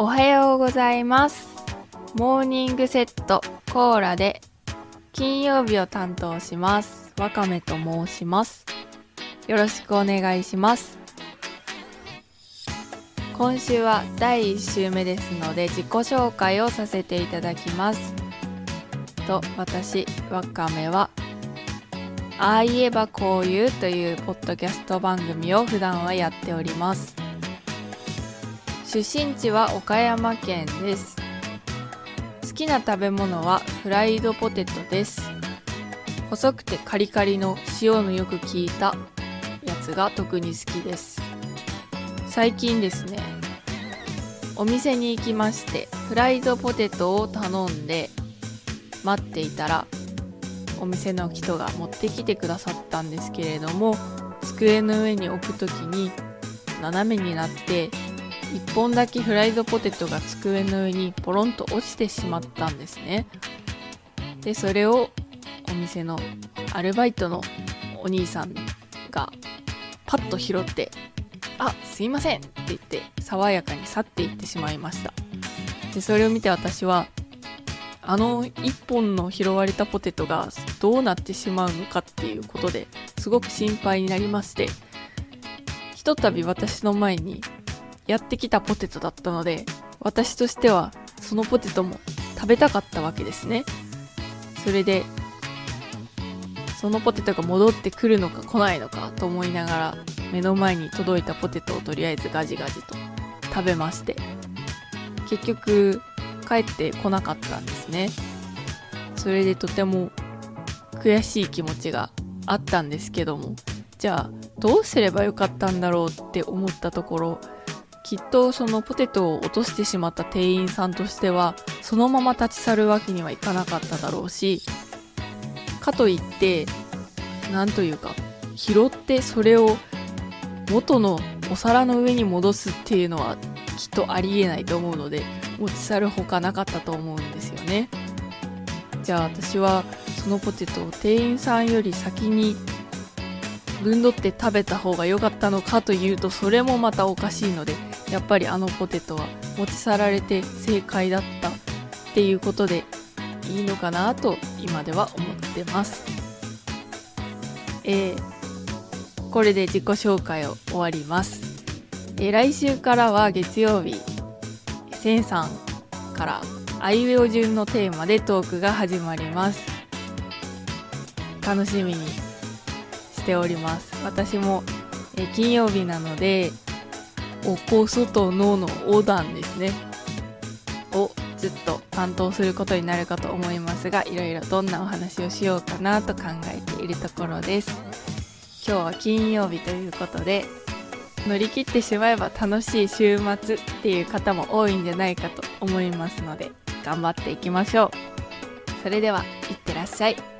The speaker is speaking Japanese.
おはようございます。モーニングセットコーラで金曜日を担当します。わかめと申します。よろしくお願いします。今週は第1週目ですので自己紹介をさせていただきます。と、私、わかめは、ああ言えばこう言うというポッドキャスト番組を普段はやっております。出身地は岡山県です。好きな食べ物はフライドポテトです。細くてカリカリの塩のよく効いたやつが特に好きです。最近ですねお店に行きましてフライドポテトを頼んで待っていたらお店の人が持ってきてくださったんですけれども机の上に置く時に斜めになって1本だけフライドポテトが机の上にポロンと落ちてしまったんですね。でそれをお店のアルバイトのお兄さんがパッと拾って「あすいません」って言って爽やかに去っていってしまいました。でそれを見て私はあの1本の拾われたポテトがどうなってしまうのかっていうことですごく心配になりましてひとたび私の前にやってきたポテトだったので私としてはそのポテトも食べたかったわけですね。それでそのポテトが戻ってくるのか来ないのかと思いながら目の前に届いたポテトをとりあえずガジガジと食べまして結局帰ってこなかったんですね。それでとても悔しい気持ちがあったんですけどもじゃあどうすればよかったんだろうって思ったところきっとそのポテトを落としてしまった店員さんとしてはそのまま立ち去るわけにはいかなかっただろうしかといってなんというか拾ってそれを元のお皿の上に戻すっていうのはきっとありえないと思うので持ち去るほかなかったと思うんですよね。じゃあ私はそのポテトを店員さんより先に分取って食べた方が良かったのかというとそれもまたおかしいのでやっぱりあのポテトは持ち去られて正解だったっていうことでいいのかなと今では思ってます。えー、これで自己紹介を終わります、えー来週からは月曜日センさんからあいうえお順のテーマでトークが始まります。楽しみにしております。私も、えー金曜日なのでおこそとののお段ですね。をずっと担当することになるかと思いますがいろいろどんなお話をしようかなと考えているところです。今日は金曜日ということで乗り切ってしまえば楽しい週末っていう方も多いんじゃないかと思いますので頑張っていきましょう。それではいってらっしゃい。